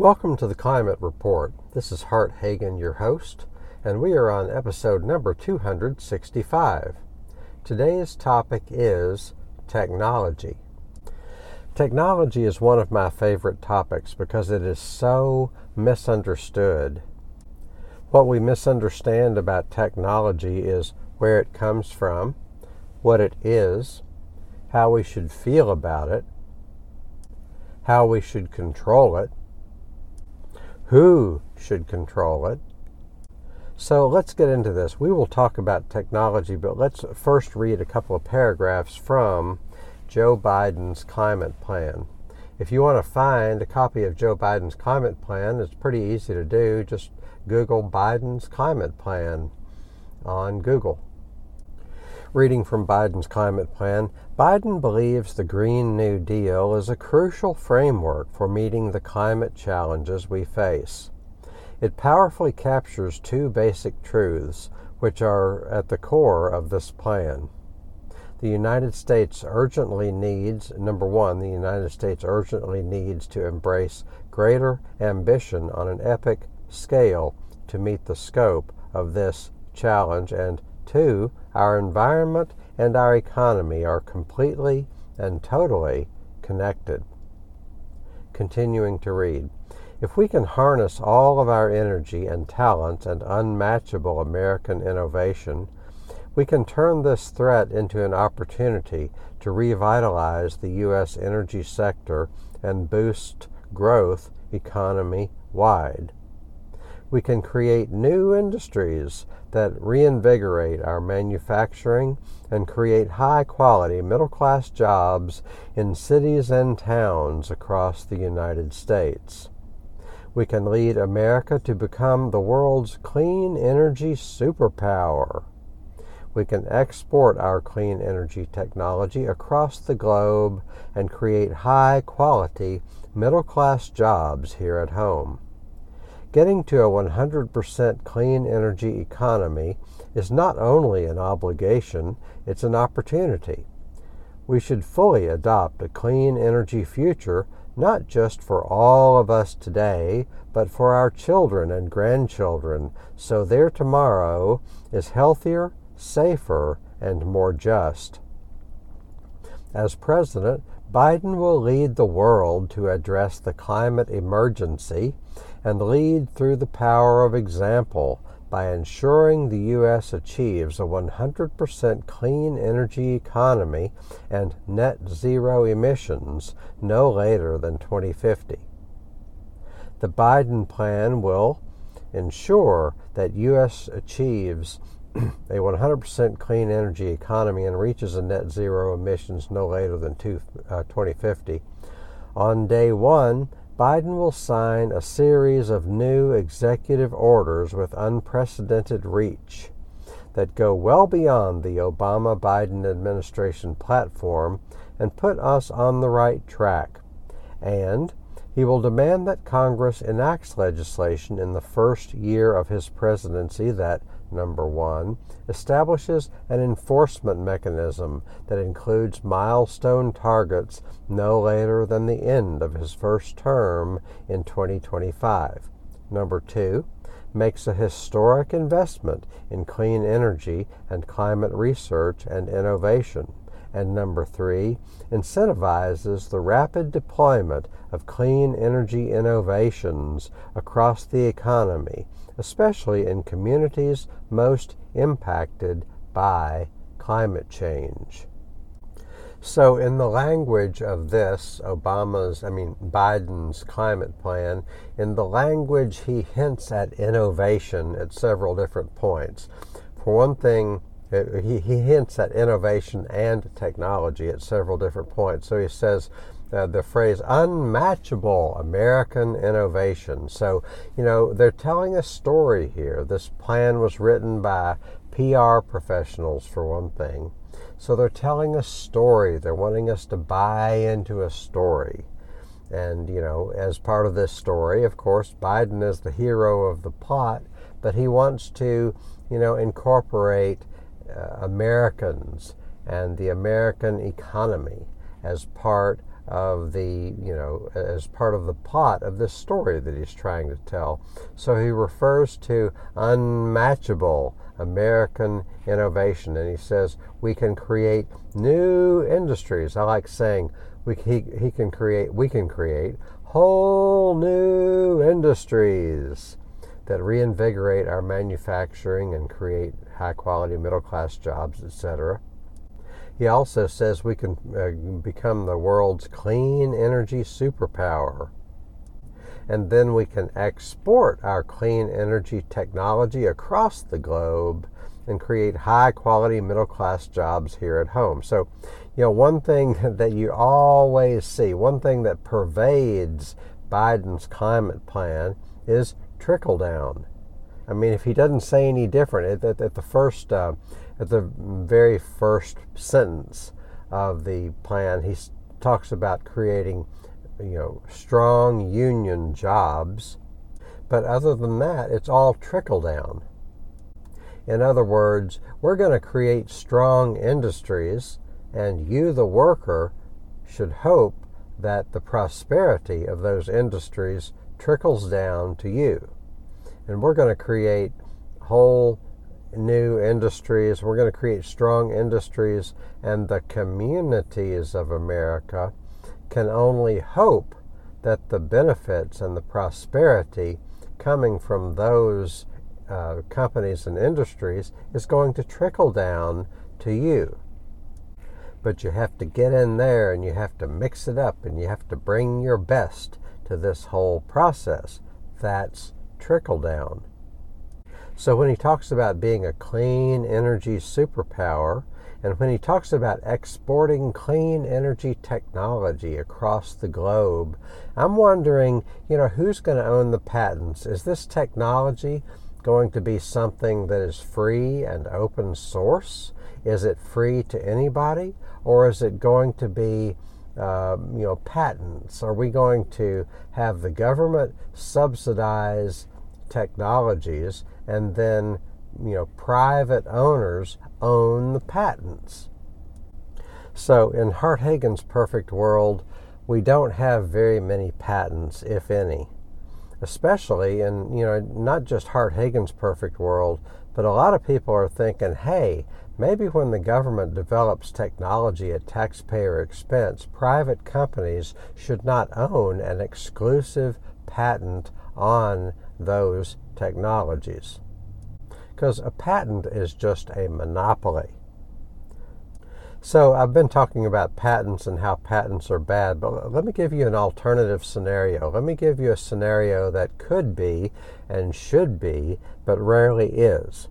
Welcome to the Climate Report. This is Hart Hagen, your host, and we are on episode number 265. Today's topic is technology. Technology is one of my favorite topics because it is so misunderstood. What we misunderstand about technology is where it comes from, what it is, how we should feel about it, how we should control it, who should control it. So let's get into this. We will talk about technology, but let's first read a couple of paragraphs from Joe Biden's climate plan. If you want to find a copy of Joe Biden's climate plan, it's pretty easy to do. Just Google Biden's climate plan on Google. Reading from Biden's climate plan, Biden believes the Green New Deal is a crucial framework for meeting the climate challenges we face. It powerfully captures two basic truths, which are at the core of this plan. The United States urgently needs, number one, the United States urgently needs to embrace greater ambition on an epic scale to meet the scope of this challenge, and two, our environment and our economy are completely and totally connected. Continuing to read. If we can harness all of our energy and talent and unmatchable American innovation, we can turn this threat into an opportunity to revitalize the U.S. energy sector and boost growth economy wide we can create new industries that reinvigorate our manufacturing and create high quality middle class jobs in cities and towns across the United States. We can lead America to become the world's clean energy superpower. We can export our clean energy technology across the globe and create high quality middle class jobs here at home. Getting to a 100% clean energy economy is not only an obligation, it's an opportunity. We should fully adopt a clean energy future not just for all of us today, but for our children and grandchildren, so their tomorrow is healthier, safer, and more just. As president, Biden will lead the world to address the climate emergency and lead through the power of example by ensuring the U.S. achieves a 100% clean energy economy and net zero emissions no later than 2050. The Biden plan will ensure that U.S. achieves a 100% clean energy economy and reaches a net zero emissions no later than two, uh, 2050. On day one, Biden will sign a series of new executive orders with unprecedented reach that go well beyond the Obama Biden administration platform and put us on the right track. And he will demand that Congress enacts legislation in the first year of his presidency that number one, establishes an enforcement mechanism that includes milestone targets no later than the end of his first term in 2025. Number two, makes a historic investment in clean energy and climate research and innovation. And number three, incentivizes the rapid deployment of clean energy innovations across the economy especially in communities most impacted by climate change. So, in the language of this, Obama's, I mean, Biden's climate plan, in the language he hints at innovation at several different points. For one thing, uh, he, he hints at innovation and technology at several different points. So he says uh, the phrase unmatchable American innovation. So, you know, they're telling a story here. This plan was written by PR professionals, for one thing. So they're telling a story. They're wanting us to buy into a story. And, you know, as part of this story, of course, Biden is the hero of the plot, but he wants to, you know, incorporate uh, Americans and the American economy as part of the, you know, as part of the plot of this story that he's trying to tell. So he refers to unmatchable American innovation, and he says we can create new industries. I like saying we, he, he can create, we can create whole new industries that reinvigorate our manufacturing and create high quality middle class jobs, etc. He also says we can uh, become the world's clean energy superpower. And then we can export our clean energy technology across the globe and create high quality middle class jobs here at home. So, you know, one thing that you always see, one thing that pervades Biden's climate plan is trickle down. I mean, if he doesn't say any different at, the first, uh, at the very first sentence of the plan, he talks about creating, you know, strong union jobs. But other than that, it's all trickle down. In other words, we're going to create strong industries, and you, the worker, should hope that the prosperity of those industries trickles down to you and we're going to create whole new industries. We're going to create strong industries, and the communities of America can only hope that the benefits and the prosperity coming from those uh, companies and industries is going to trickle down to you. But you have to get in there and you have to mix it up and you have to bring your best to this whole process. That's trickle down. So when he talks about being a clean energy superpower, and when he talks about exporting clean energy technology across the globe, I'm wondering, you know, who's going to own the patents? Is this technology going to be something that is free and open source? Is it free to anybody? Or is it going to be, uh, you know, patents? Are we going to have the government subsidize technologies and then you know private owners own the patents. So in hart hagen's perfect world we don't have very many patents if any. Especially in you know not just hart hagen's perfect world but a lot of people are thinking hey maybe when the government develops technology at taxpayer expense private companies should not own an exclusive patent on those technologies. Because a patent is just a monopoly. So I've been talking about patents and how patents are bad, but let me give you an alternative scenario. Let me give you a scenario that could be and should be, but rarely is.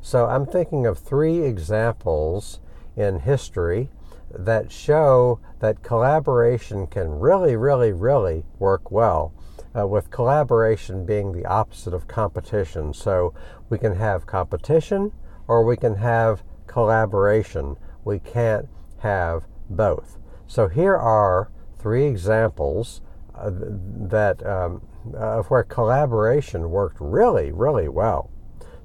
So I'm thinking of three examples in history that show that collaboration can really, really, really work well uh, with collaboration being the opposite of competition. So we can have competition or we can have collaboration. We can't have both. So here are three examples uh, that um, of where collaboration worked really, really well.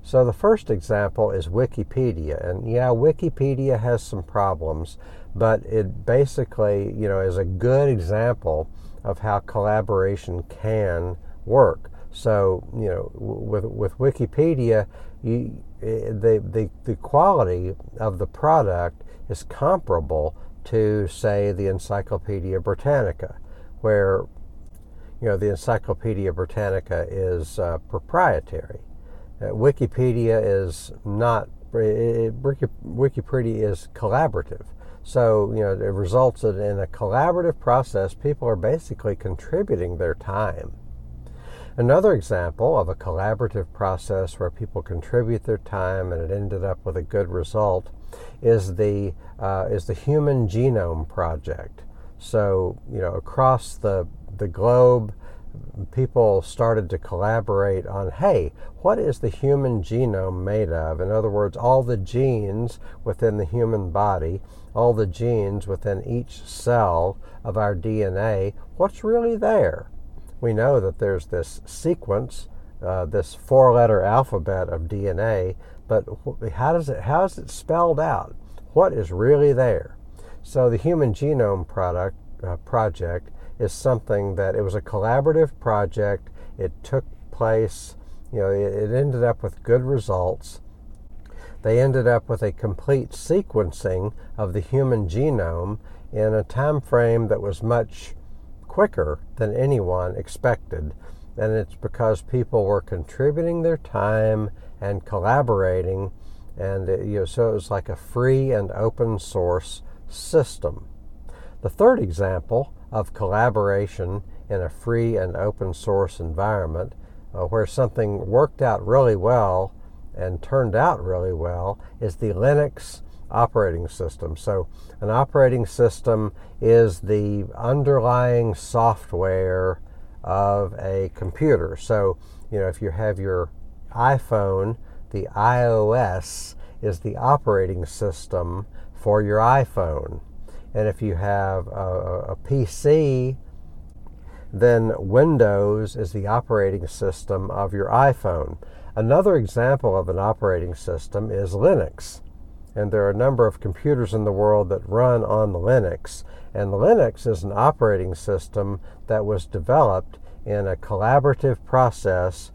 So the first example is Wikipedia, and yeah, Wikipedia has some problems, but it basically, you know, is a good example of how collaboration can work. So, you know, with, with Wikipedia, you, eh, the, the, the quality of the product is comparable to, say, the Encyclopedia Britannica, where, you know, the Encyclopedia Britannica is uh, proprietary. Uh, Wikipedia is not, it, Wikipedia is collaborative. So, you know, it results in a collaborative process. People are basically contributing their time. Another example of a collaborative process where people contribute their time and it ended up with a good result is the uh, is the Human Genome Project. So, you know, across the the globe, people started to collaborate on hey, what is the human genome made of? In other words, all the genes within the human body, all the genes within each cell of our DNA, what's really there? We know that there's this sequence, uh, this four letter alphabet of DNA, but how, does it, how is it spelled out? What is really there? So the Human Genome product uh, project is something that it was a collaborative project. It took place, you know, it, it ended up with good results. They ended up with a complete sequencing of the human genome in a time frame that was much quicker than anyone expected. And it's because people were contributing their time and collaborating, and it, you know, so it was like a free and open source system. The third example of collaboration in a free and open source environment uh, where something worked out really well and turned out really well is the Linux operating system. So, an operating system is the underlying software of a computer. So, you know, if you have your iPhone, the iOS is the operating system for your iPhone. And if you have a, a PC, then Windows is the operating system of your iPhone. Another example of an operating system is Linux. And there are a number of computers in the world that run on Linux. And Linux is an operating system that was developed in a collaborative process,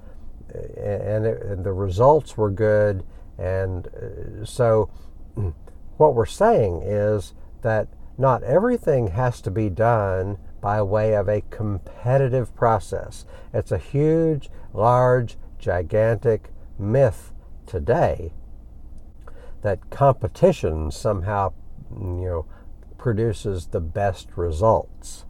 and, it, and the results were good. And uh, so, what we're saying is that not everything has to be done by way of a competitive process. It's a huge, large, gigantic myth today that competition somehow you know produces the best results.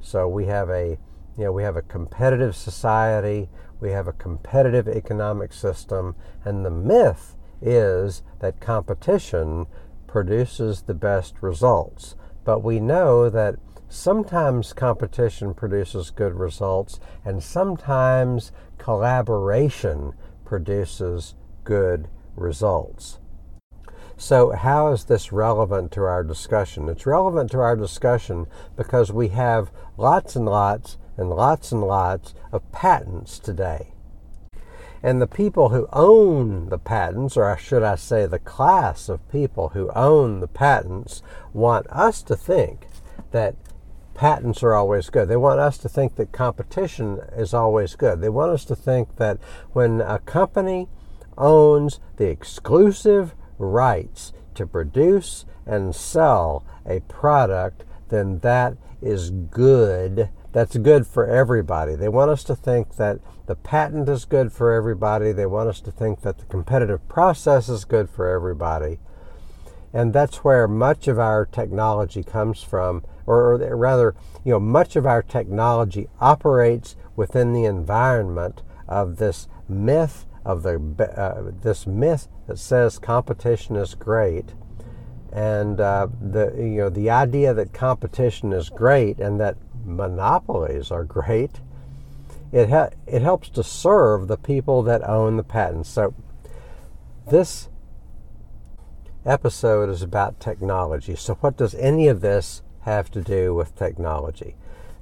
So we have a you know we have a competitive society, we have a competitive economic system, and the myth is that competition produces the best results. But we know that sometimes competition produces good results, and sometimes collaboration produces good results. So, how is this relevant to our discussion? It's relevant to our discussion because we have lots and lots and lots and lots of patents today. And the people who own the patents, or should I say the class of people who own the patents, want us to think that patents are always good. They want us to think that competition is always good. They want us to think that when a company owns the exclusive rights to produce and sell a product, then that is good. That's good for everybody. They want us to think that the patent is good for everybody. They want us to think that the competitive process is good for everybody. And that's where much of our technology comes from, or, rather, you know, much of our technology operates within the environment of this myth of the uh, this myth that says competition is great, and uh, the you know the idea that competition is great and that monopolies are great. It ha- it helps to serve the people that own the patents. So this episode is about technology. So what does any of this have to do with technology?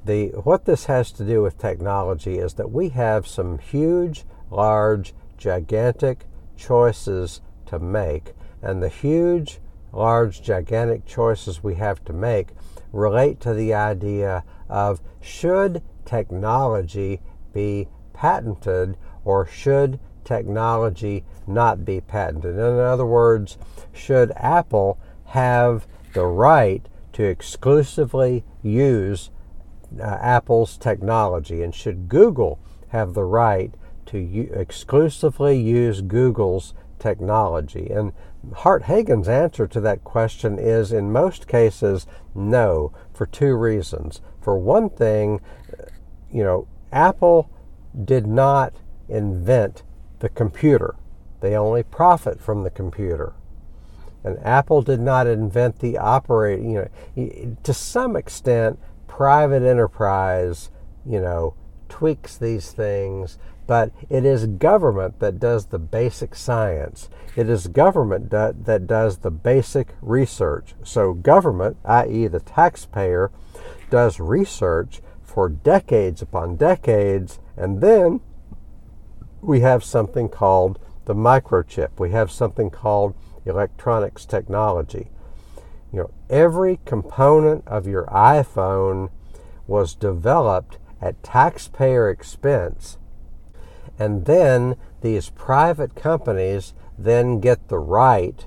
The what this has to do with technology is that we have some huge, large gigantic choices to make, and the huge, large, gigantic choices we have to make relate to the idea of should technology be patented or should technology not be patented? In other words, should Apple have the right to exclusively use uh, Apple's technology? And should Google have the right to u- exclusively use Google's technology? And Hart Hagen's answer to that question is in most cases, no, for two reasons. For one thing, you know, Apple did not invent the computer, they only profit from the computer. And Apple did not invent the operating, you know, to some extent, private enterprise, you know, tweaks these things, but it is government that does the basic science. It is government that, that does the basic research. So, government, i.e., the taxpayer, does research for decades upon decades, and then we have something called the microchip. We have something called electronics technology. You know, every component of your iPhone was developed at taxpayer expense. And then these private companies then get the right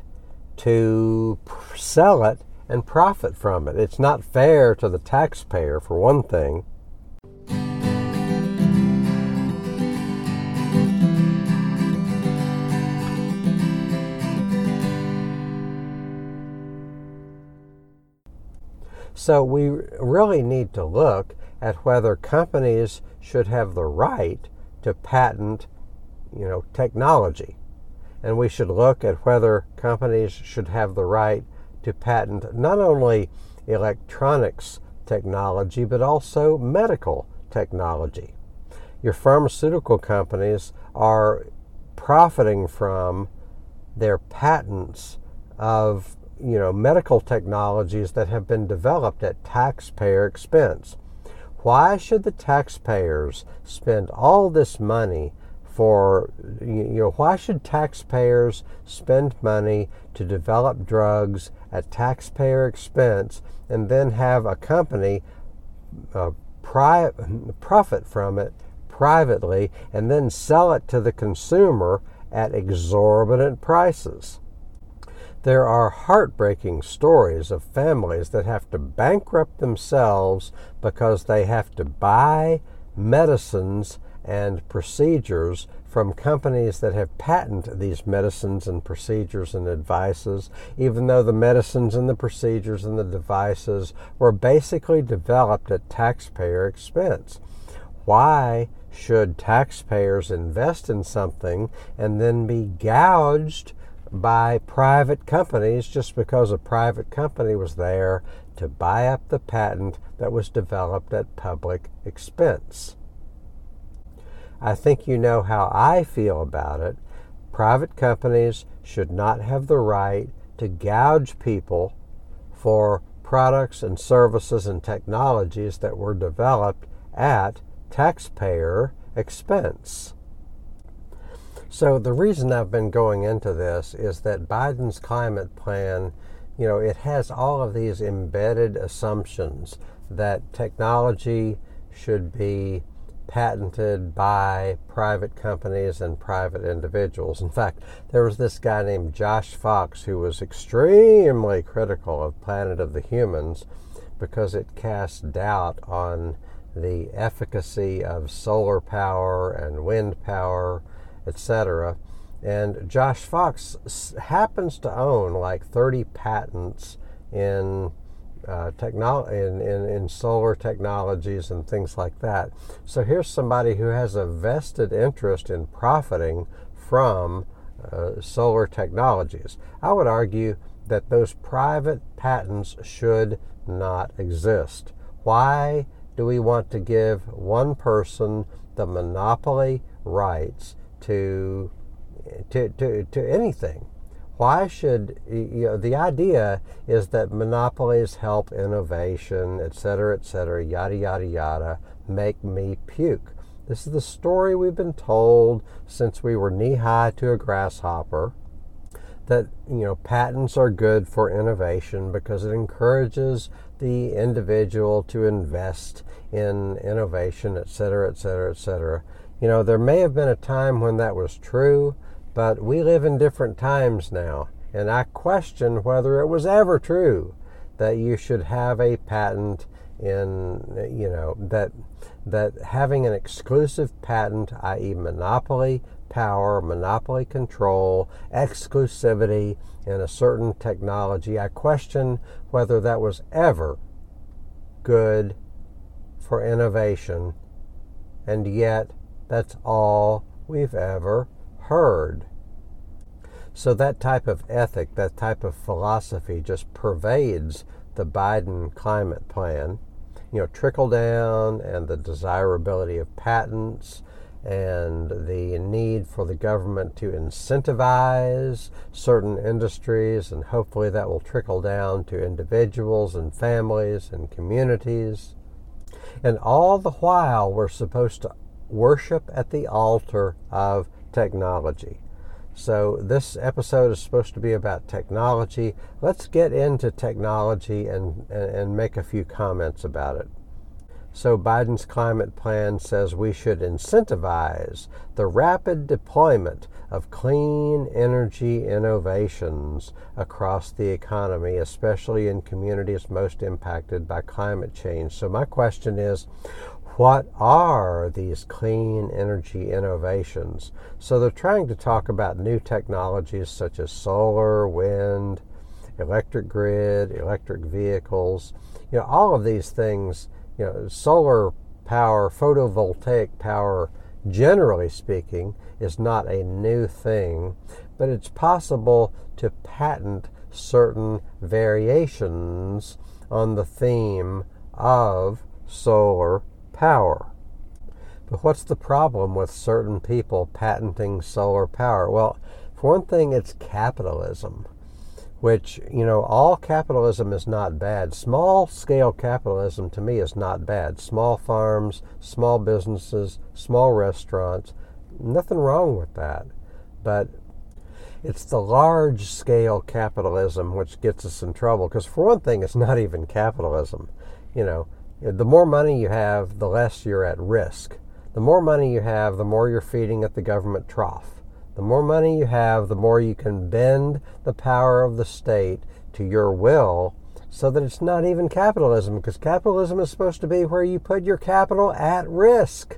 to sell it and profit from it. It's not fair to the taxpayer, for one thing. So we really need to look at whether companies should have the right to patent, you know, technology. And we should look at whether companies should have the right to patent not only electronics technology, but also medical technology. Your pharmaceutical companies are profiting from their patents of you know medical technologies that have been developed at taxpayer expense. Why should the taxpayers spend all this money for you know why should taxpayers spend money to develop drugs at taxpayer expense and then have a company uh, pri- profit from it privately and then sell it to the consumer at exorbitant prices there are heartbreaking stories of families that have to bankrupt themselves because they have to buy medicines and procedures from companies that have patented these medicines and procedures and devices, even though the medicines and the procedures and the devices were basically developed at taxpayer expense. Why should taxpayers invest in something and then be gouged by private companies just because a private company was there to buy up the patent that was developed at public expense. I think you know how I feel about it. Private companies should not have the right to gouge people for products and services and technologies that were developed at taxpayer expense. So the reason I've been going into this is that Biden's climate plan, you know, it has all of these embedded assumptions that technology should be patented by private companies and private individuals. In fact, there was this guy named Josh Fox who was extremely critical of Planet of the Humans because it cast doubt on the efficacy of solar power and wind power etc. And Josh Fox happens to own like 30 patents in uh, in, in, in solar technologies and things like that. So here's somebody who has a vested interest in profiting from uh, solar technologies. I would argue that those private patents should not exist. Why do we want to give one person the monopoly rights to to to, to anything. Why should you know the idea is that monopolies help innovation, et cetera, et cetera, yada yada yada, make me puke. This is the story we've been told since we were knee high to a grasshopper. That you know patents are good for innovation because it encourages the individual to invest in innovation, et cetera, et cetera, et cetera. You know, there may have been a time when that was true, but we live in different times now, and I question whether it was ever true that you should have a patent in, you know, that that having an exclusive patent, i.e., monopoly power, monopoly control, exclusivity in a certain technology, I question whether that was ever good for innovation, and yet that's all we've ever heard. So that type of ethic, that type of philosophy just pervades the Biden climate plan. You know, trickle down and the desirability of patents and the need for the government to incentivize certain industries, and hopefully that will trickle down to individuals and families and communities. And all the while, we're supposed to worship at the altar of technology. So, this episode is supposed to be about technology. Let's get into technology and, and, make a few comments about it. So, Biden's climate plan says we should incentivize the rapid deployment of clean energy innovations across the economy, especially in communities most impacted by climate change. So, my question is what are these clean energy innovations? So they're trying to talk about new technologies such as solar, wind, electric grid, electric vehicles. You know, all of these things, you know, solar power, photovoltaic power, generally speaking, is not a new thing, but it's possible to patent certain variations on the theme of solar power. But what's the problem with certain people patenting solar power? Well, for one thing, it's capitalism, which, you know, all capitalism is not bad. Small scale capitalism to me is not bad. Small farms, small businesses, small restaurants, nothing wrong with that. But it's the large scale capitalism which gets us in trouble because, for one thing, it's not even capitalism. You know, the more money you have, the less you're at risk. The more money you have, the more you're feeding at the government trough. The more money you have, the more you can bend the power of the state to your will so that it's not even capitalism, because capitalism is supposed to be where you put your capital at risk.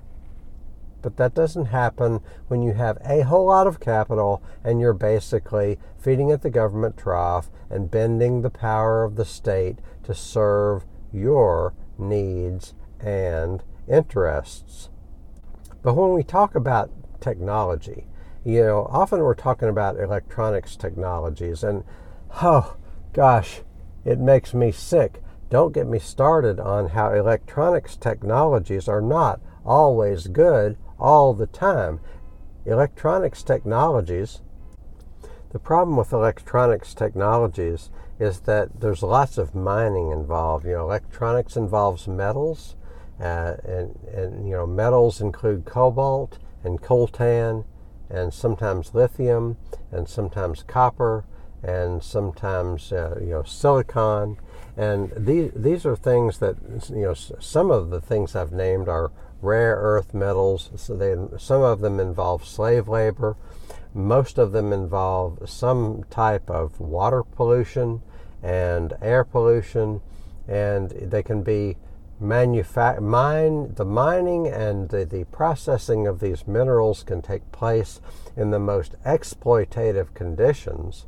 But that doesn't happen when you have a whole lot of capital and you're basically feeding at the government trough and bending the power of the state to serve your needs, and interests. But when we talk about technology, you know, often we're talking about electronics technologies, and oh gosh, it makes me sick. Don't get me started on how electronics technologies are not always good all the time. Electronics technologies, the problem with electronics technologies is that there's lots of mining involved. You know, electronics involves metals, uh, and, and you know, metals include cobalt and coltan, and sometimes lithium, and sometimes copper, and sometimes uh, you know silicon. And these these are things that you know. Some of the things I've named are rare earth metals. So they some of them involve slave labor. Most of them involve some type of water pollution and air pollution, and they can be manufa- mine the mining and the, the processing of these minerals can take place in the most exploitative conditions.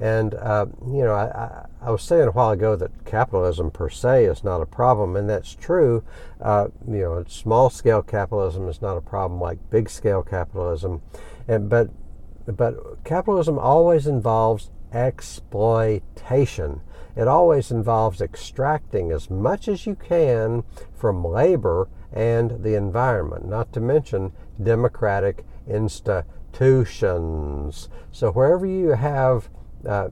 And, uh, you know, I, I, was saying a while ago that capitalism per se is not a problem, and that's true. Uh, you know, small scale capitalism is not a problem like big scale capitalism. And, but, but capitalism always involves exploitation. It always involves extracting as much as you can from labor and the environment, not to mention democratic institutions. So wherever you have uh,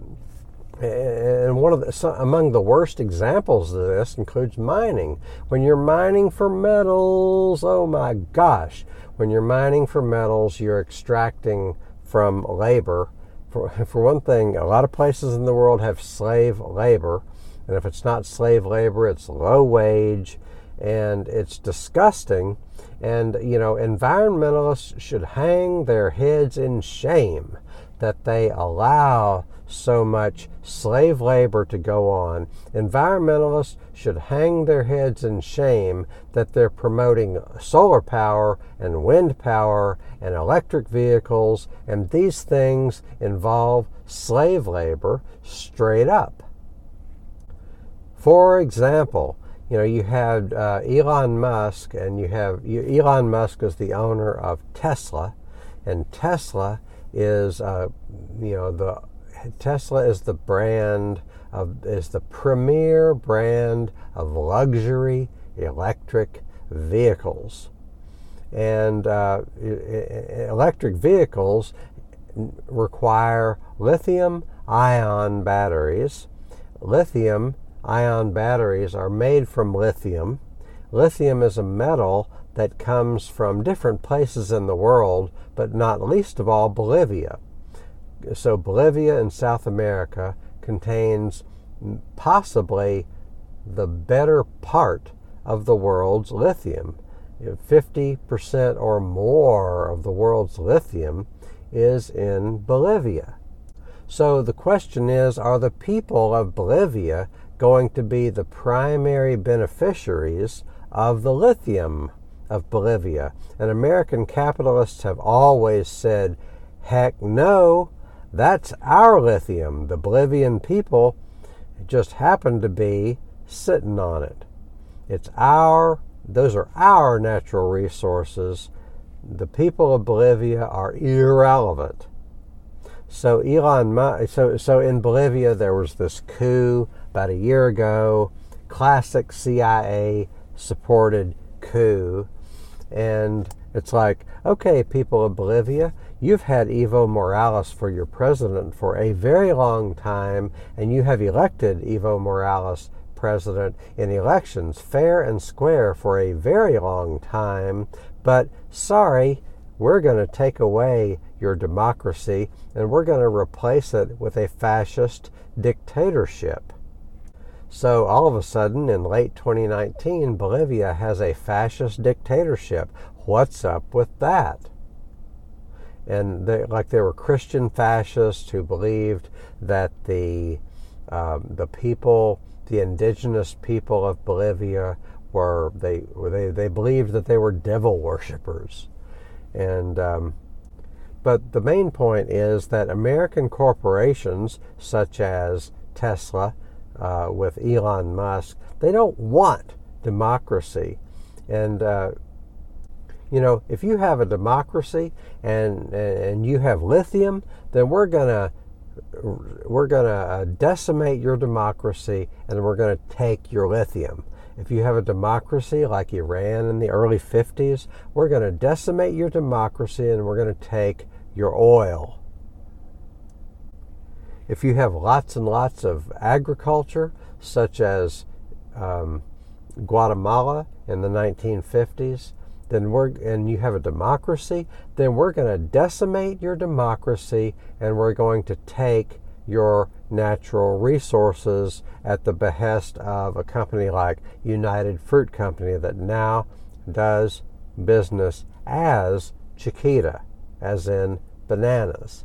and one of the, among the worst examples of this includes mining. When you're mining for metals, oh my gosh, when you're mining for metals, you're extracting from labor. For, for one thing, a lot of places in the world have slave labor, and if it's not slave labor, it's low wage, and it's disgusting. And, you know, environmentalists should hang their heads in shame that they allow so much slave labor to go on. Environmentalists should hang their heads in shame that they're promoting solar power and wind power and electric vehicles, and these things involve slave labor straight up. For example, you know, you have uh, Elon Musk, and you have Elon Musk is the owner of Tesla, and Tesla is, uh, you know, the Tesla is the brand of is the premier brand of luxury electric vehicles, and uh, electric vehicles require lithium ion batteries. Lithium ion batteries are made from lithium. Lithium is a metal that comes from different places in the world, but not least of all Bolivia. so Bolivia in South America contains possibly the better part of the world's lithium. 50% or more of the world's lithium is in Bolivia. So the question is are the people of Bolivia going to be the primary beneficiaries of the lithium of Bolivia? And American capitalists have always said, heck no, that's our lithium. The Bolivian people just happen to be sitting on it. It's our, those are our natural resources. The people of Bolivia are irrelevant. So Elon, so so in Bolivia there was this coup about a year ago, classic CIA supported coup, and it's like, okay, people of Bolivia, you've had Evo Morales for your president for a very long time, and you have elected Evo Morales president in elections fair and square for a very long time, but sorry, we're going to take away your democracy and we're going to replace it with a fascist dictatorship. So all of a sudden, in late 2019, Bolivia has a fascist dictatorship. What's up with that? And they, like there were Christian fascists who believed that the um, the people, the indigenous people of Bolivia, were they they they believed that they were devil worshippers, and um, but the main point is that American corporations such as Tesla uh, with Elon Musk, they don't want democracy. And, uh, you know, if you have a democracy and, and you have lithium, then we're going to we're going to uh, decimate your democracy and we're going to take your lithium. If you have a democracy like Iran in the early 50s, we're going to decimate your democracy and we're going to take your oil if you have lots and lots of agriculture, such as um, Guatemala in the 1950s, then we're and you have a democracy, then we're going to decimate your democracy and we're going to take your natural resources at the behest of a company like United Fruit Company that now does business as Chiquita, as in bananas.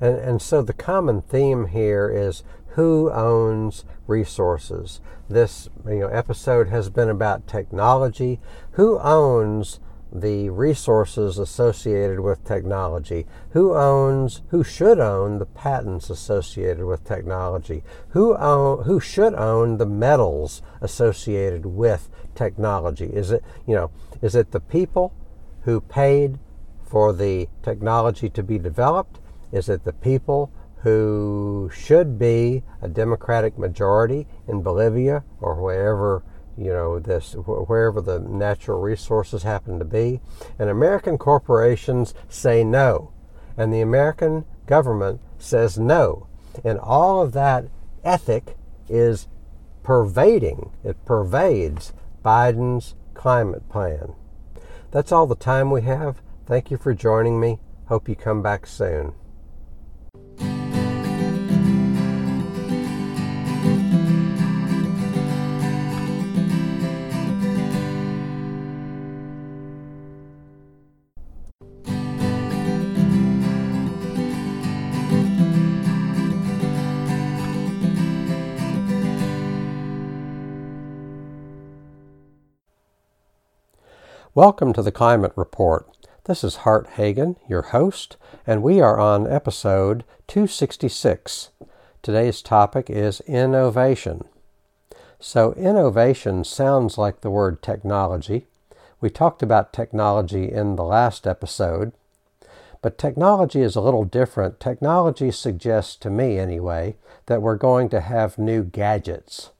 And, and so the common theme here is who owns resources. This you know, episode has been about technology. Who owns the resources associated with technology? Who owns, who should own the patents associated with technology? Who, own, who should own the metals associated with technology? Is it, you know, is it the people who paid for the technology to be developed? Is that the people who should be a Democratic majority in Bolivia or wherever you know this wherever the natural resources happen to be and American corporations say no. And the American government says no. And all of that ethic is pervading it pervades Biden's climate plan. That's all the time we have. Thank you for joining me. Hope you come back soon Welcome to the Climate Report. This is Hart Hagen, your host, and we are on episode 266. Today's topic is innovation. So, innovation sounds like the word technology. We talked about technology in the last episode, but technology is a little different. Technology suggests to me, anyway, that we're going to have new gadgets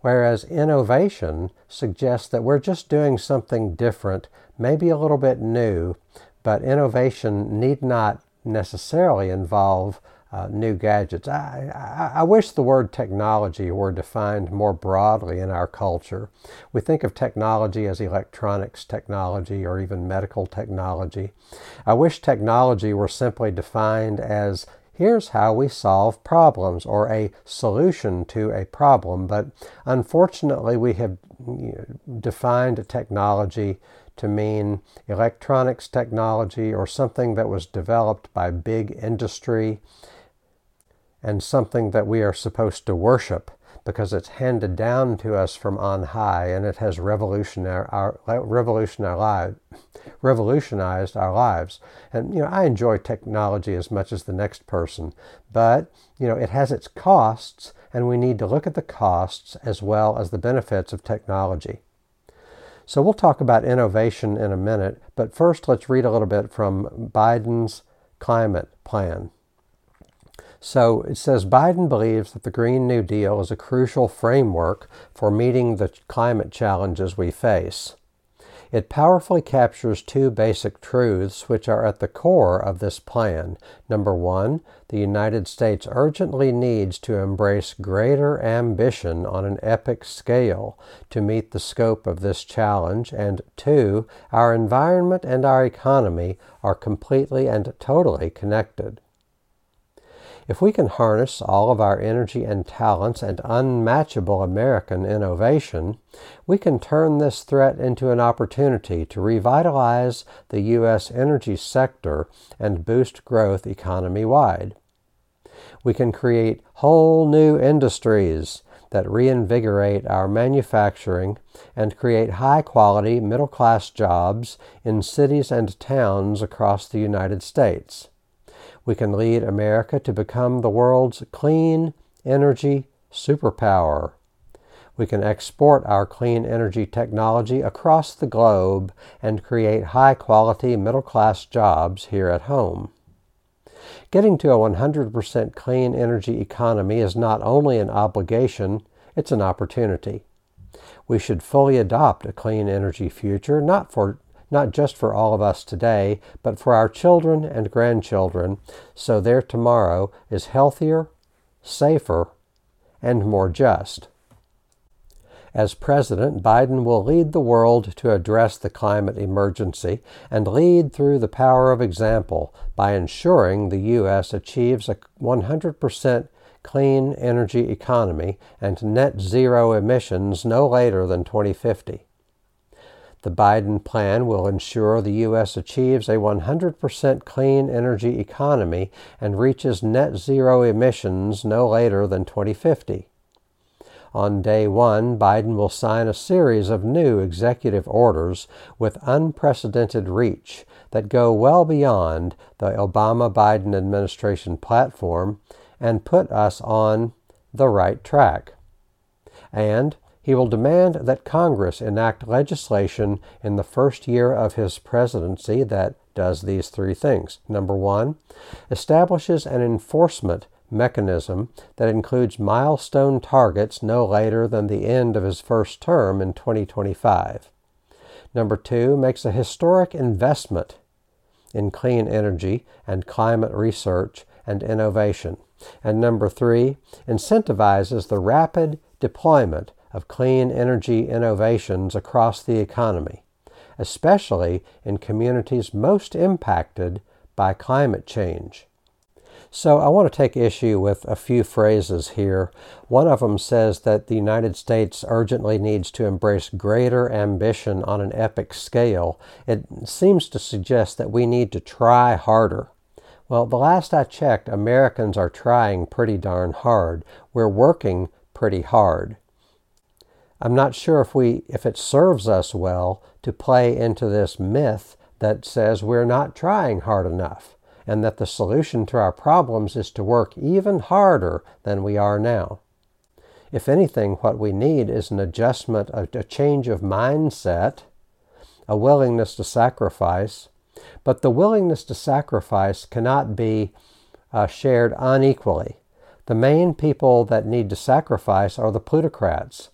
whereas innovation suggests that we're just doing something different, maybe a little bit new, but innovation need not necessarily involve uh, new gadgets. I, I, I, wish the word technology were defined more broadly in our culture. We think of technology as electronics technology or even medical technology. I wish technology were simply defined as here's how we solve problems or a solution to a problem. But unfortunately, we have defined a technology to mean electronics technology or something that was developed by big industry and something that we are supposed to worship because it's handed down to us from on high and it has revolutionized our, revolutionized, our lives. And, you know, I enjoy technology as much as the next person, but, you know, it has its costs and we need to look at the costs as well as the benefits of technology. So we'll talk about innovation in a minute, but first let's read a little bit from Biden's climate plan. So it says Biden believes that the Green New Deal is a crucial framework for meeting the climate challenges we face. It powerfully captures two basic truths which are at the core of this plan. Number one, the United States urgently needs to embrace greater ambition on an epic scale to meet the scope of this challenge. And two, our environment and our economy are completely and totally connected. If we can harness all of our energy and talents and unmatchable American innovation, we can turn this threat into an opportunity to revitalize the U.S. energy sector and boost growth economy wide. We can create whole new industries that reinvigorate our manufacturing and create high quality middle class jobs in cities and towns across the United States. We can lead America to become the world's clean energy superpower. We can export our clean energy technology across the globe and create high quality middle class jobs here at home. Getting to a 100% clean energy economy is not only an obligation, it's an opportunity. We should fully adopt a clean energy future, not for not just for all of us today, but for our children and grandchildren, so their tomorrow is healthier, safer, and more just. As president, Biden will lead the world to address the climate emergency and lead through the power of example by ensuring the U.S. achieves a 100% clean energy economy and net zero emissions no later than 2050. The Biden plan will ensure the U.S. achieves a 100% clean energy economy and reaches net zero emissions no later than 2050. On day one, Biden will sign a series of new executive orders with unprecedented reach that go well beyond the Obama Biden administration platform and put us on the right track. And he will demand that Congress enact legislation in the first year of his presidency that does these three things. Number one, establishes an enforcement mechanism that includes milestone targets no later than the end of his first term in 2025. Number two, makes a historic investment in clean energy and climate research and innovation. And number three, incentivizes the rapid deployment of clean energy innovations across the economy, especially in communities most impacted by climate change. So I want to take issue with a few phrases here. One of them says that the United States urgently needs to embrace greater ambition on an epic scale. It seems to suggest that we need to try harder. Well, the last I checked, Americans are trying pretty darn hard. We're working pretty hard. I'm not sure if we if it serves us well to play into this myth that says we're not trying hard enough and that the solution to our problems is to work even harder than we are now. If anything, what we need is an adjustment, a, a change of mindset, a willingness to sacrifice, but the willingness to sacrifice cannot be uh, shared unequally. The main people that need to sacrifice are the plutocrats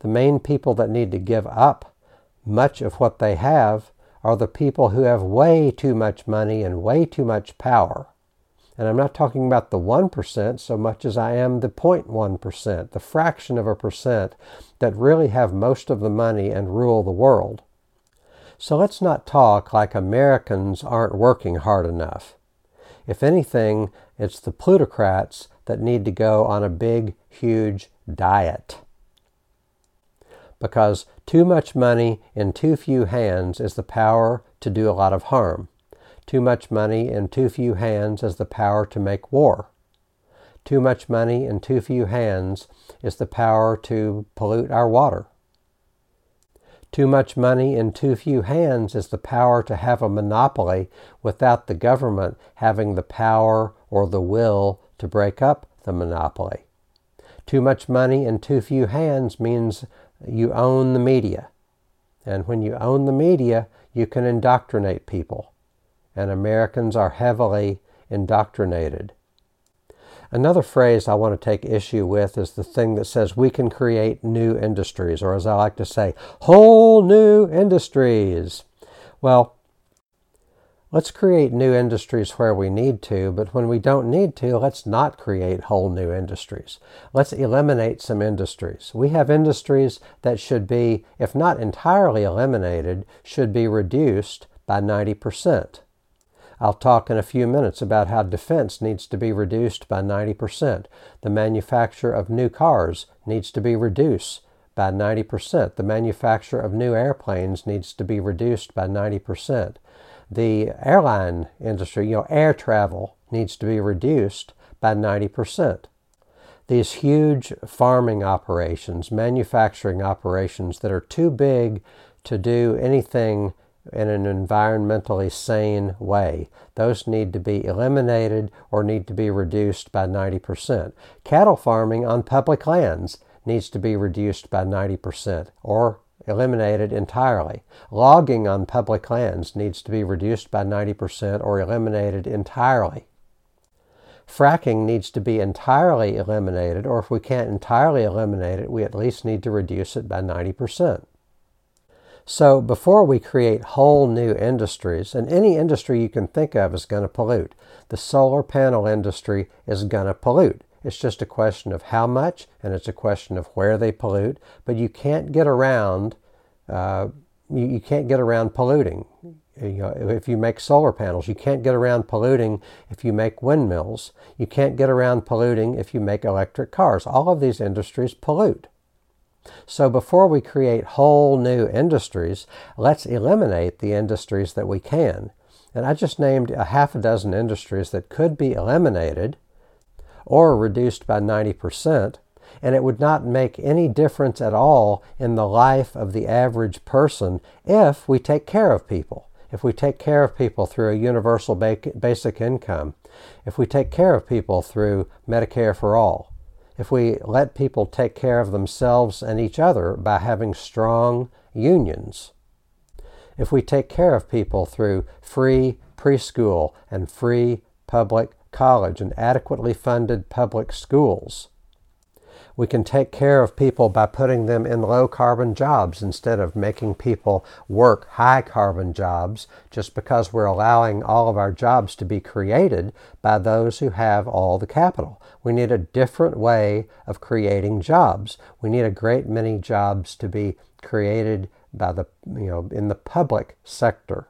the main people that need to give up much of what they have are the people who have way too much money and way too much power. And I'm not talking about the 1% so much as I am the 0.1%, the fraction of a percent that really have most of the money and rule the world. So let's not talk like Americans aren't working hard enough. If anything, it's the plutocrats that need to go on a big, huge diet. Because too much money in too few hands is the power to do a lot of harm. Too much money in too few hands is the power to make war. Too much money in too few hands is the power to pollute our water. Too much money in too few hands is the power to have a monopoly without the government having the power or the will to break up the monopoly. Too much money in too few hands means you own the media. And when you own the media, you can indoctrinate people. And Americans are heavily indoctrinated. Another phrase I want to take issue with is the thing that says we can create new industries, or as I like to say, whole new industries. Well, let's create new industries where we need to, but when we don't need to, let's not create whole new industries. Let's eliminate some industries. We have industries that should be, if not entirely eliminated, should be reduced by 90%. I'll talk in a few minutes about how defense needs to be reduced by 90%. The manufacture of new cars needs to be reduced by 90%. The manufacture of new airplanes needs to be reduced by 90%. The airline industry, you know, air travel needs to be reduced by 90%. These huge farming operations, manufacturing operations that are too big to do anything in an environmentally sane way. Those need to be eliminated or need to be reduced by 90%. Cattle farming on public lands needs to be reduced by 90% or eliminated entirely. Logging on public lands needs to be reduced by 90% or eliminated entirely. Fracking needs to be entirely eliminated, or if we can't entirely eliminate it, we at least need to reduce it by 90%. So before we create whole new industries, and any industry you can think of is going to pollute, the solar panel industry is going to pollute. It's just a question of how much, and it's a question of where they pollute. But you can't get around. Uh, you, you can't get around polluting. You know, if you make solar panels, you can't get around polluting if you make windmills. You can't get around polluting if you make electric cars. All of these industries pollute. So before we create whole new industries, let's eliminate the industries that we can. And I just named a half a dozen industries that could be eliminated or reduced by 90%, and it would not make any difference at all in the life of the average person if we take care of people. If we take care of people through a universal basic income, if we take care of people through Medicare for all, if we let people take care of themselves and each other by having strong unions, if we take care of people through free preschool and free public college and adequately funded public schools, we can take care of people by putting them in low carbon jobs instead of making people work high carbon jobs just because we're allowing all of our jobs to be created by those who have all the capital. We need a different way of creating jobs. We need a great many jobs to be created by the you know in the public sector.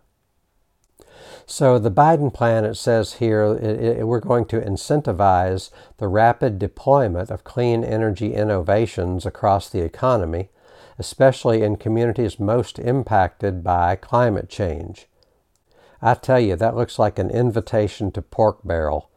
So the Biden plan, it says here, it, it, we're going to incentivize the rapid deployment of clean energy innovations across the economy, especially in communities most impacted by climate change. I tell you, that looks like an invitation to pork barrel,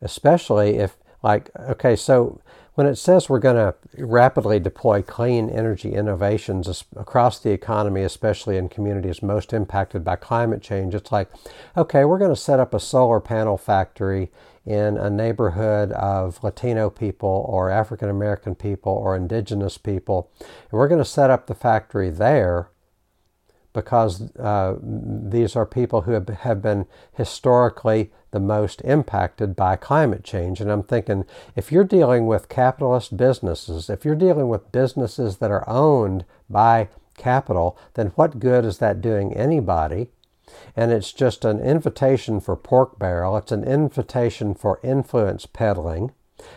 especially if, like, okay, so when it says we're going to rapidly deploy clean energy innovations across the economy, especially in communities most impacted by climate change, it's like, okay, we're going to set up a solar panel factory in a neighborhood of Latino people or African American people or indigenous people, and we're going to set up the factory there because uh, these are people who have, have been historically the most impacted by climate change. And I'm thinking if you're dealing with capitalist businesses, if you're dealing with businesses that are owned by capital, then what good is that doing anybody? and it's just an invitation for pork barrel. It's an invitation for influence peddling.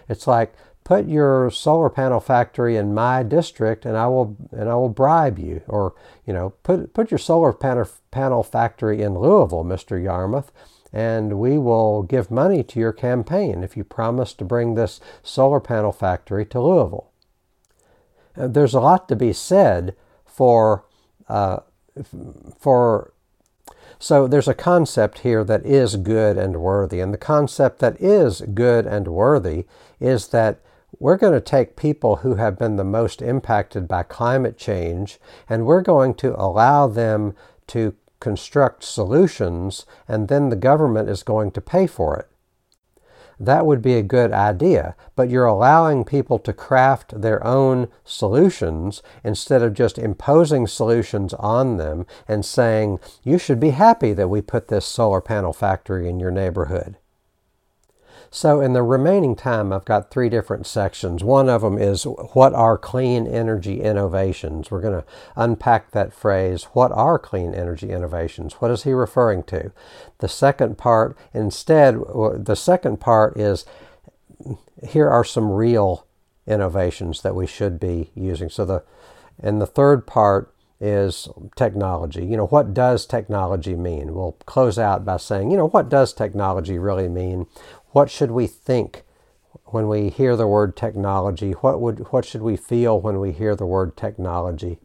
It's like put your solar panel factory in my district and I will and I will bribe you or you know put put your solar panel panel factory in Louisville Mr. Yarmuth and we will give money to your campaign if you promise to bring this solar panel factory to Louisville. Uh, there's a lot to be said for uh, for so there's a concept here that is good and worthy, and the concept that is good and worthy is that we're going to take people who have been the most impacted by climate change and we're going to allow them to construct solutions and then the government is going to pay for it that would be a good idea. But you're allowing people to craft their own solutions instead of just imposing solutions on them and saying, you should be happy that we put this solar panel factory in your neighborhood. So in the remaining time, I've got three different sections. One of them is what are clean energy innovations? We're going to unpack that phrase. What are clean energy innovations? What is he referring to? The second part, instead, the second part is here are some real innovations that we should be using. So the and the third part is technology. You know, what does technology mean? We'll close out by saying, you know, what does technology really mean? What should we think when we hear the word technology? What, would, what should we feel when we hear the word technology?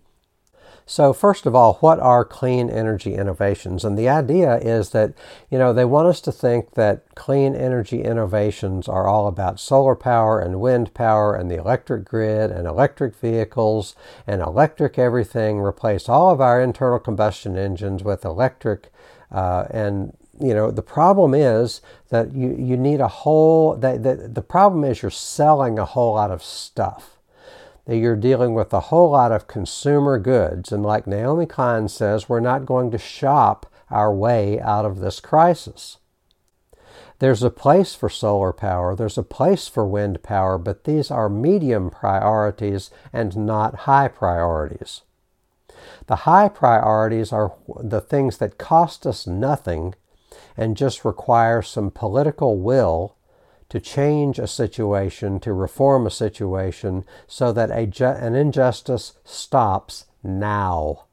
So, first of all, what are clean energy innovations? And the idea is that, you know, they want us to think that clean energy innovations are all about solar power and wind power and the electric grid and electric vehicles and electric everything, replace all of our internal combustion engines with electric uh, and you know the problem is that you, you need a whole that, that the problem is you're selling a whole lot of stuff. That you're dealing with a whole lot of consumer goods. And like naomi klein says we're not going to shop our way out of this crisis. There's a place for solar power. There's a place for wind power but these are medium priorities and not high priorities. The high priorities are the things that cost us nothing and just require some political will to change a situation, to reform a situation, so that a ju- an injustice stops now.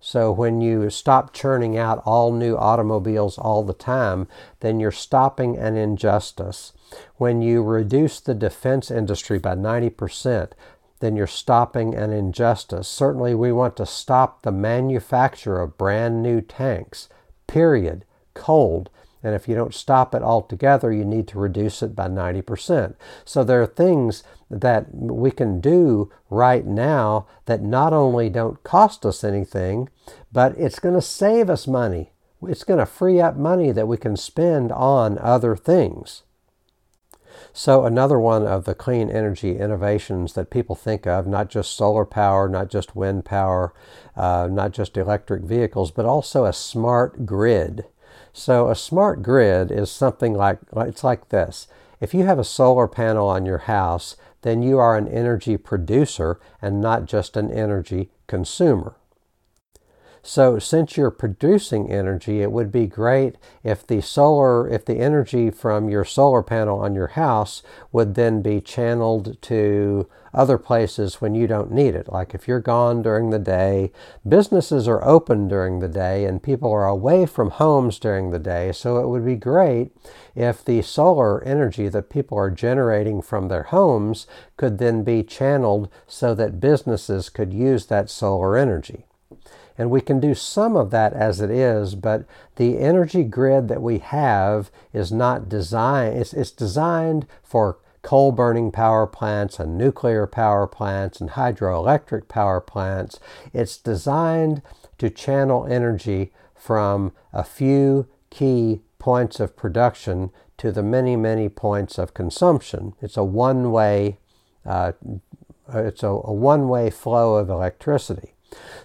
So when you stop churning out all new automobiles all the time, then you're stopping an injustice. When you reduce the defense industry by 90%, then you're stopping an injustice. Certainly, we want to stop the manufacture of brand new tanks, period cold. And if you don't stop it altogether, you need to reduce it by 90%. So there are things that we can do right now that not only don't cost us anything, but it's going to save us money. It's going to free up money that we can spend on other things. So, another one of the clean energy innovations that people think of, not just solar power, not just wind power, uh, not just electric vehicles, but also a smart grid. So a smart grid is something like it's like this. If you have a solar panel on your house, then you are an energy producer and not just an energy consumer. So since you're producing energy, it would be great if the solar, if the energy from your solar panel on your house would then be channeled to other places when you don't need it. Like if you're gone during the day, businesses are open during the day and people are away from homes during the day. So it would be great if the solar energy that people are generating from their homes could then be channeled so that businesses could use that solar energy. And we can do some of that as it is, but the energy grid that we have is not designed, it's, it's designed for coal burning power plants and nuclear power plants and hydroelectric power plants. It's designed to channel energy from a few key points of production to the many, many points of consumption. It's a one way uh, it's a, a one way flow of electricity.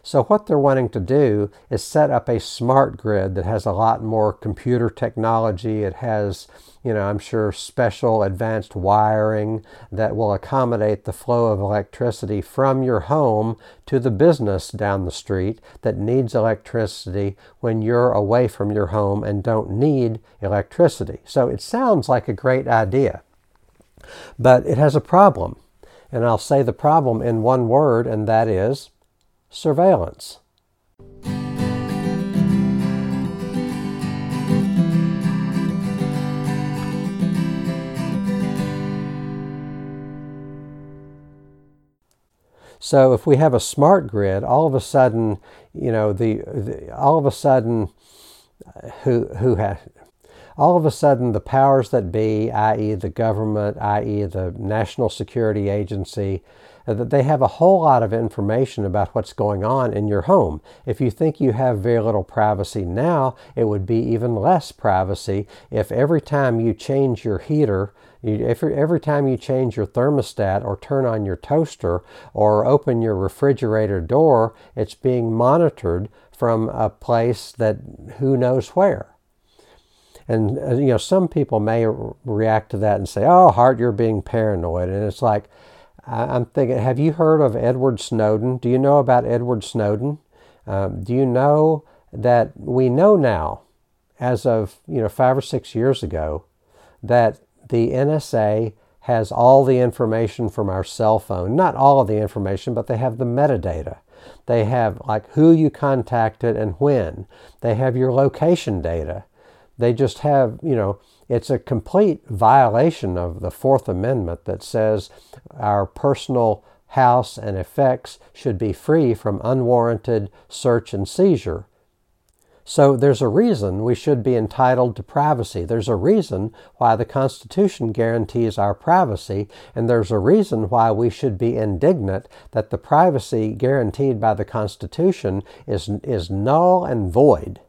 So, what they're wanting to do is set up a smart grid that has a lot more computer technology. It has, you know, I'm sure special advanced wiring that will accommodate the flow of electricity from your home to the business down the street that needs electricity when you're away from your home and don't need electricity. So, it sounds like a great idea, but it has a problem. And I'll say the problem in one word, and that is surveillance. So if we have a smart grid, all of a sudden, you know, the, the all of a sudden, who who has all of a sudden the powers that be, i.e., the government, i.e., the National Security Agency, that they have a whole lot of information about what's going on in your home. If you think you have very little privacy now, it would be even less privacy if every time you change your heater, if every, every time you change your thermostat or turn on your toaster or open your refrigerator door, it's being monitored from a place that who knows where. And uh, you know, some people may react to that and say, "Oh, Hart, you're being paranoid." And it's like, I'm thinking, have you heard of Edward Snowden? Do you know about Edward Snowden? Um, do you know that we know now, as of you know five or six years ago, that the NSA has all the information from our cell phone. Not all of the information, but they have the metadata. They have like who you contacted and when. They have your location data. They just have, you know, it's a complete violation of the Fourth Amendment that says our personal house and effects should be free from unwarranted search and seizure. So there's a reason we should be entitled to privacy. There's a reason why the Constitution guarantees our privacy, and there's a reason why we should be indignant that the privacy guaranteed by the Constitution is, is null and void.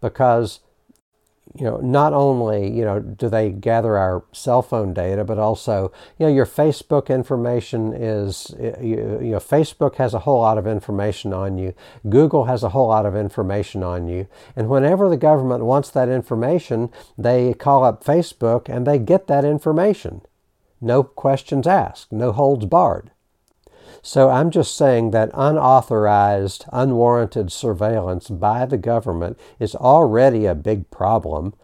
Because you know, not only, you know, do they gather our cell phone data, but also, you know, your Facebook information is, you, you know, Facebook has a whole lot of information on you. Google has a whole lot of information on you. And whenever the government wants that information, they call up Facebook and they get that information. No questions asked, no holds barred. So I'm just saying that unauthorized, unwarranted surveillance by the government is already a big problem.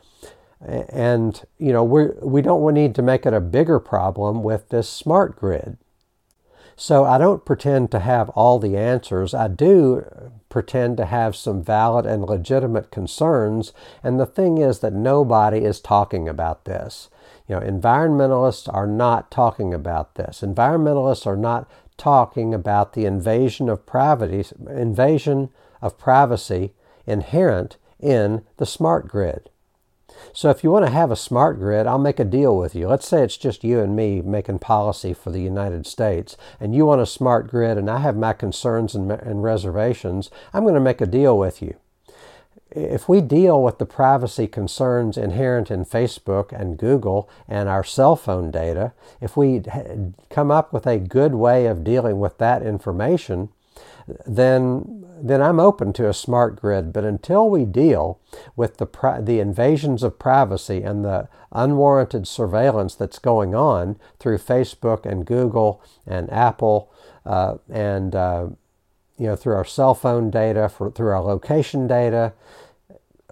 And, you know, we we don't need to make it a bigger problem with this smart grid. So I don't pretend to have all the answers. I do pretend to have some valid and legitimate concerns. And the thing is that nobody is talking about this. You know, environmentalists are not talking about this. Environmentalists are not talking about the invasion of privacy, invasion of privacy inherent in the smart grid. So if you want to have a smart grid, I'll make a deal with you. Let's say it's just you and me making policy for the United States, and you want a smart grid, and I have my concerns and, and reservations. I'm going to make a deal with you if we deal with the privacy concerns inherent in Facebook and Google and our cell phone data, if we come up with a good way of dealing with that information, then then I'm open to a smart grid. But until we deal with the the invasions of privacy and the unwarranted surveillance that's going on through Facebook and Google and Apple uh, and uh, you know through our cell phone data, for, through our location data,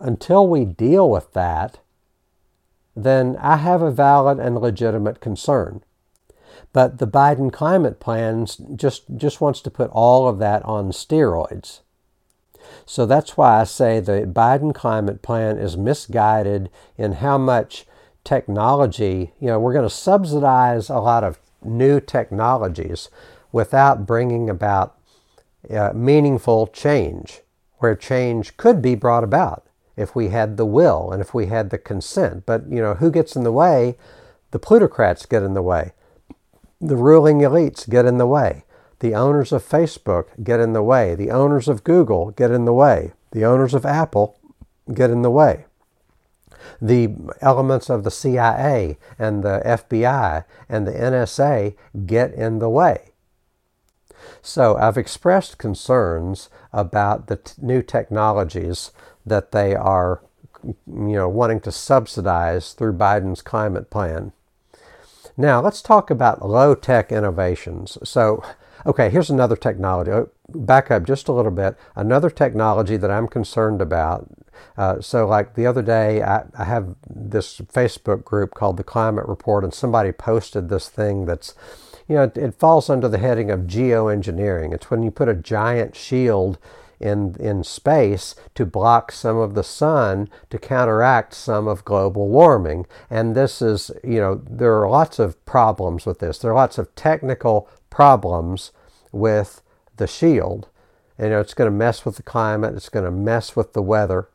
until we deal with that, then I have a valid and legitimate concern. But the Biden climate plan just, just wants to put all of that on steroids. So that's why I say the Biden climate plan is misguided in how much technology, you know, we're going to subsidize a lot of new technologies without bringing about uh, meaningful change, where change could be brought about if we had the will and if we had the consent. But, you know, who gets in the way? The plutocrats get in the way. The ruling elites get in the way. The owners of Facebook get in the way. The owners of Google get in the way. The owners of Apple get in the way. The elements of the CIA and the FBI and the NSA get in the way. So I've expressed concerns about the t- new technologies that they are, you know, wanting to subsidize through Biden's climate plan. Now let's talk about low tech innovations. So, okay, here's another technology. Oh, back up just a little bit. Another technology that I'm concerned about. Uh, so, like the other day, I, I have this Facebook group called the Climate Report, and somebody posted this thing that's you know, it, it, falls under the heading of geoengineering. It's when you put a giant shield in, in space to block some of the sun to counteract some of global warming. And this is, you know, there are lots of problems with this. There are lots of technical problems with the shield. And, you know, it's going to mess with the climate, it's going to mess with the weather,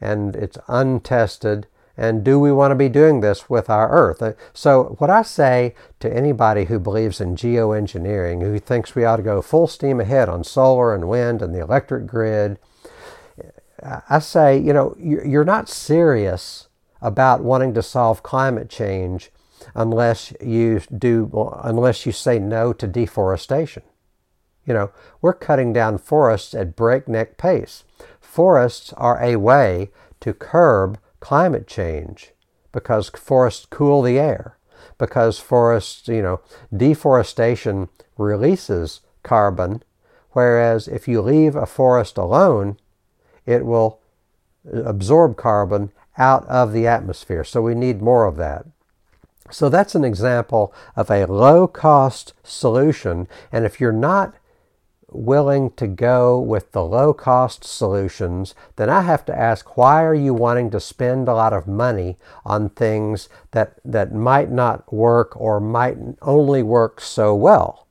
and it's untested and do we want to be doing this with our Earth? Uh, so, what I say to anybody who believes in geoengineering, who thinks we ought to go full steam ahead on solar and wind and the electric grid, I say, you know, you're not serious about wanting to solve climate change unless you do, unless you say no to deforestation. You know, we're cutting down forests at breakneck pace. Forests are a way to curb climate change because forests cool the air, because forests, you know, deforestation releases carbon, whereas if you leave a forest alone, it will absorb carbon out of the atmosphere. So we need more of that. So that's an example of a low cost solution. And if you're not willing to go with the low cost solutions, then I have to ask why are you wanting to spend a lot of money on things that, that might not work or might only work so well?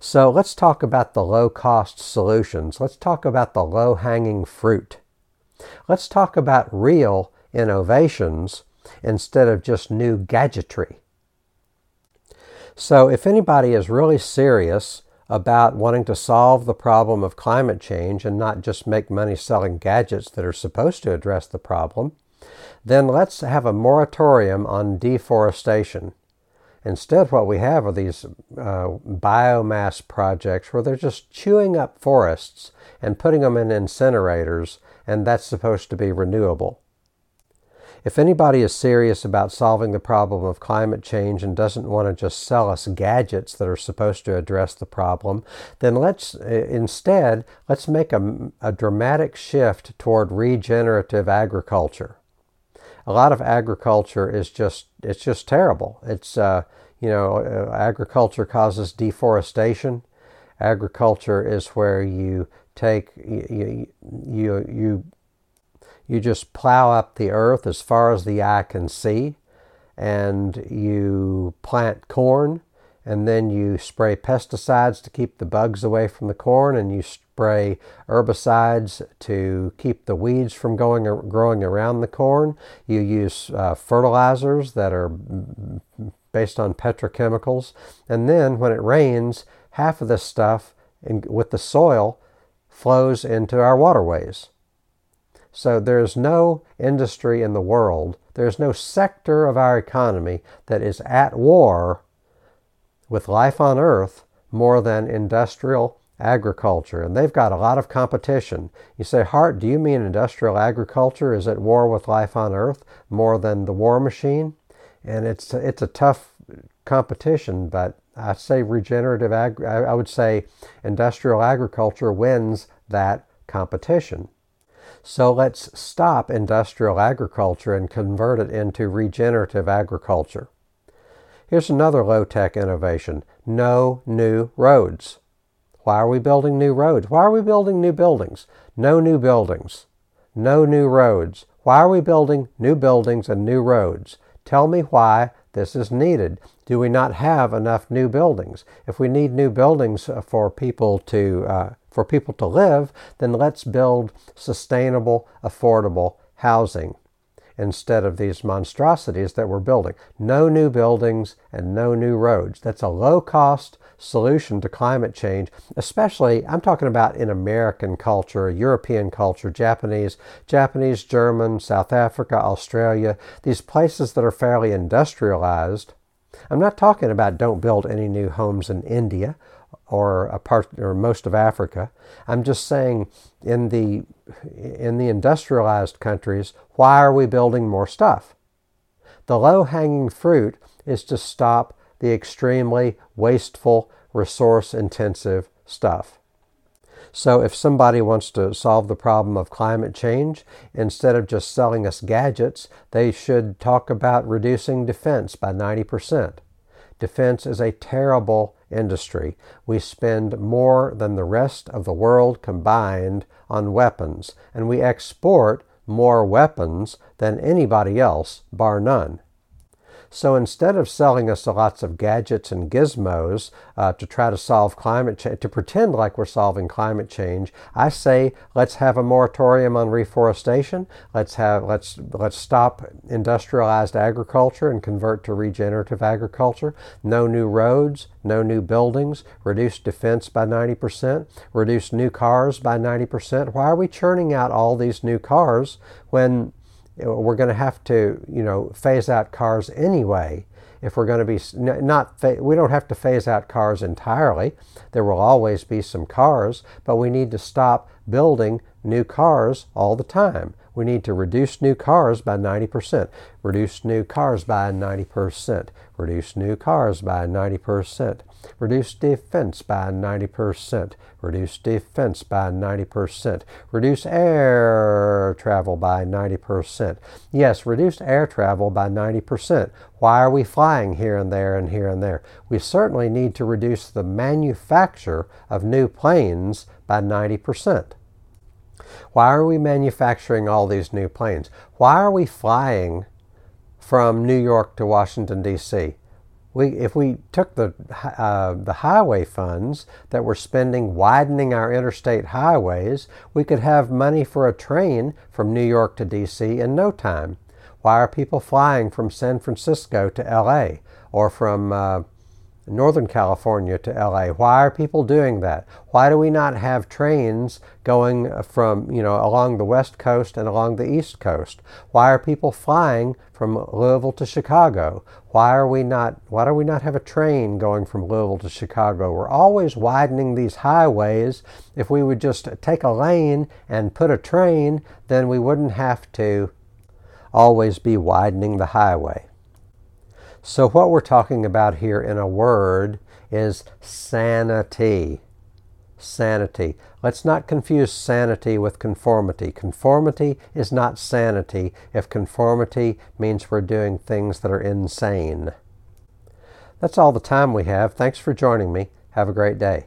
So let's talk about the low cost solutions. Let's talk about the low hanging fruit. Let's talk about real innovations instead of just new gadgetry. So, if anybody is really serious about wanting to solve the problem of climate change and not just make money selling gadgets that are supposed to address the problem, then let's have a moratorium on deforestation. Instead, what we have are these uh, biomass projects where they're just chewing up forests and putting them in incinerators, and that's supposed to be renewable. If anybody is serious about solving the problem of climate change and doesn't want to just sell us gadgets that are supposed to address the problem, then let's uh, instead let's make a, a dramatic shift toward regenerative agriculture. A lot of agriculture is just it's just terrible. It's uh, you know uh, agriculture causes deforestation. Agriculture is where you take you you, you you just plow up the earth as far as the eye can see, and you plant corn, and then you spray pesticides to keep the bugs away from the corn, and you spray herbicides to keep the weeds from going growing around the corn. You use uh, fertilizers that are based on petrochemicals, and then when it rains, half of this stuff in, with the soil flows into our waterways. So there's no industry in the world, there's no sector of our economy that is at war with life on earth more than industrial agriculture. And they've got a lot of competition. You say, Hart, do you mean industrial agriculture is at war with life on earth more than the war machine? And it's, it's a tough competition, but I say regenerative ag- I would say industrial agriculture wins that competition. So let's stop industrial agriculture and convert it into regenerative agriculture. Here's another low tech innovation no new roads. Why are we building new roads? Why are we building new buildings? No new buildings. No new roads. Why are we building new buildings and new roads? Tell me why this is needed. Do we not have enough new buildings? If we need new buildings for people to uh, for people to live, then let's build sustainable, affordable housing instead of these monstrosities that we're building. No new buildings and no new roads. That's a low cost solution to climate change, especially I'm talking about in American culture, European culture, Japanese, Japanese, German, South Africa, Australia, these places that are fairly industrialized. I'm not talking about don't build any new homes in India or a part or most of Africa. I'm just saying in the in the industrialized countries, why are we building more stuff? The low-hanging fruit is to stop the extremely wasteful, resource-intensive stuff. So if somebody wants to solve the problem of climate change, instead of just selling us gadgets, they should talk about reducing defense by 90%. Defense is a terrible industry. We spend more than the rest of the world combined on weapons, and we export more weapons than anybody else, bar none. So instead of selling us lots of gadgets and gizmos uh, to try to solve climate change, to pretend like we're solving climate change, I say let's have a moratorium on reforestation. Let's have let's let's stop industrialized agriculture and convert to regenerative agriculture. No new roads, no new buildings. Reduce defense by 90%. Reduce new cars by 90%. Why are we churning out all these new cars when we're going to have to, you know, phase out cars anyway. If we're going to be not, we don't have to phase out cars entirely. There will always be some cars, but we need to stop building new cars all the time. We need to reduce new cars by 90%, reduce new cars by 90%, reduce new cars by 90%, reduce defense by 90%, reduce defense by 90%, reduce air travel by 90%. Yes, reduce air travel by 90%. Why are we flying here and there and here and there? We certainly need to reduce the manufacture of new planes by 90%. Why are we manufacturing all these new planes? Why are we flying from New York to Washington, D.C.? We, if we took the, uh, the highway funds that we're spending widening our interstate highways, we could have money for a train from New York to D.C. in no time. Why are people flying from San Francisco to L.A. or from uh, Northern California to LA. Why are people doing that? Why do we not have trains going from, you know, along the West Coast and along the East Coast? Why are people flying from Louisville to Chicago? Why are we not why do we not have a train going from Louisville to Chicago? We're always widening these highways. If we would just take a lane and put a train, then we wouldn't have to always be widening the highway. So, what we're talking about here in a word is sanity. Sanity. Let's not confuse sanity with conformity. Conformity is not sanity if conformity means we're doing things that are insane. That's all the time we have. Thanks for joining me. Have a great day.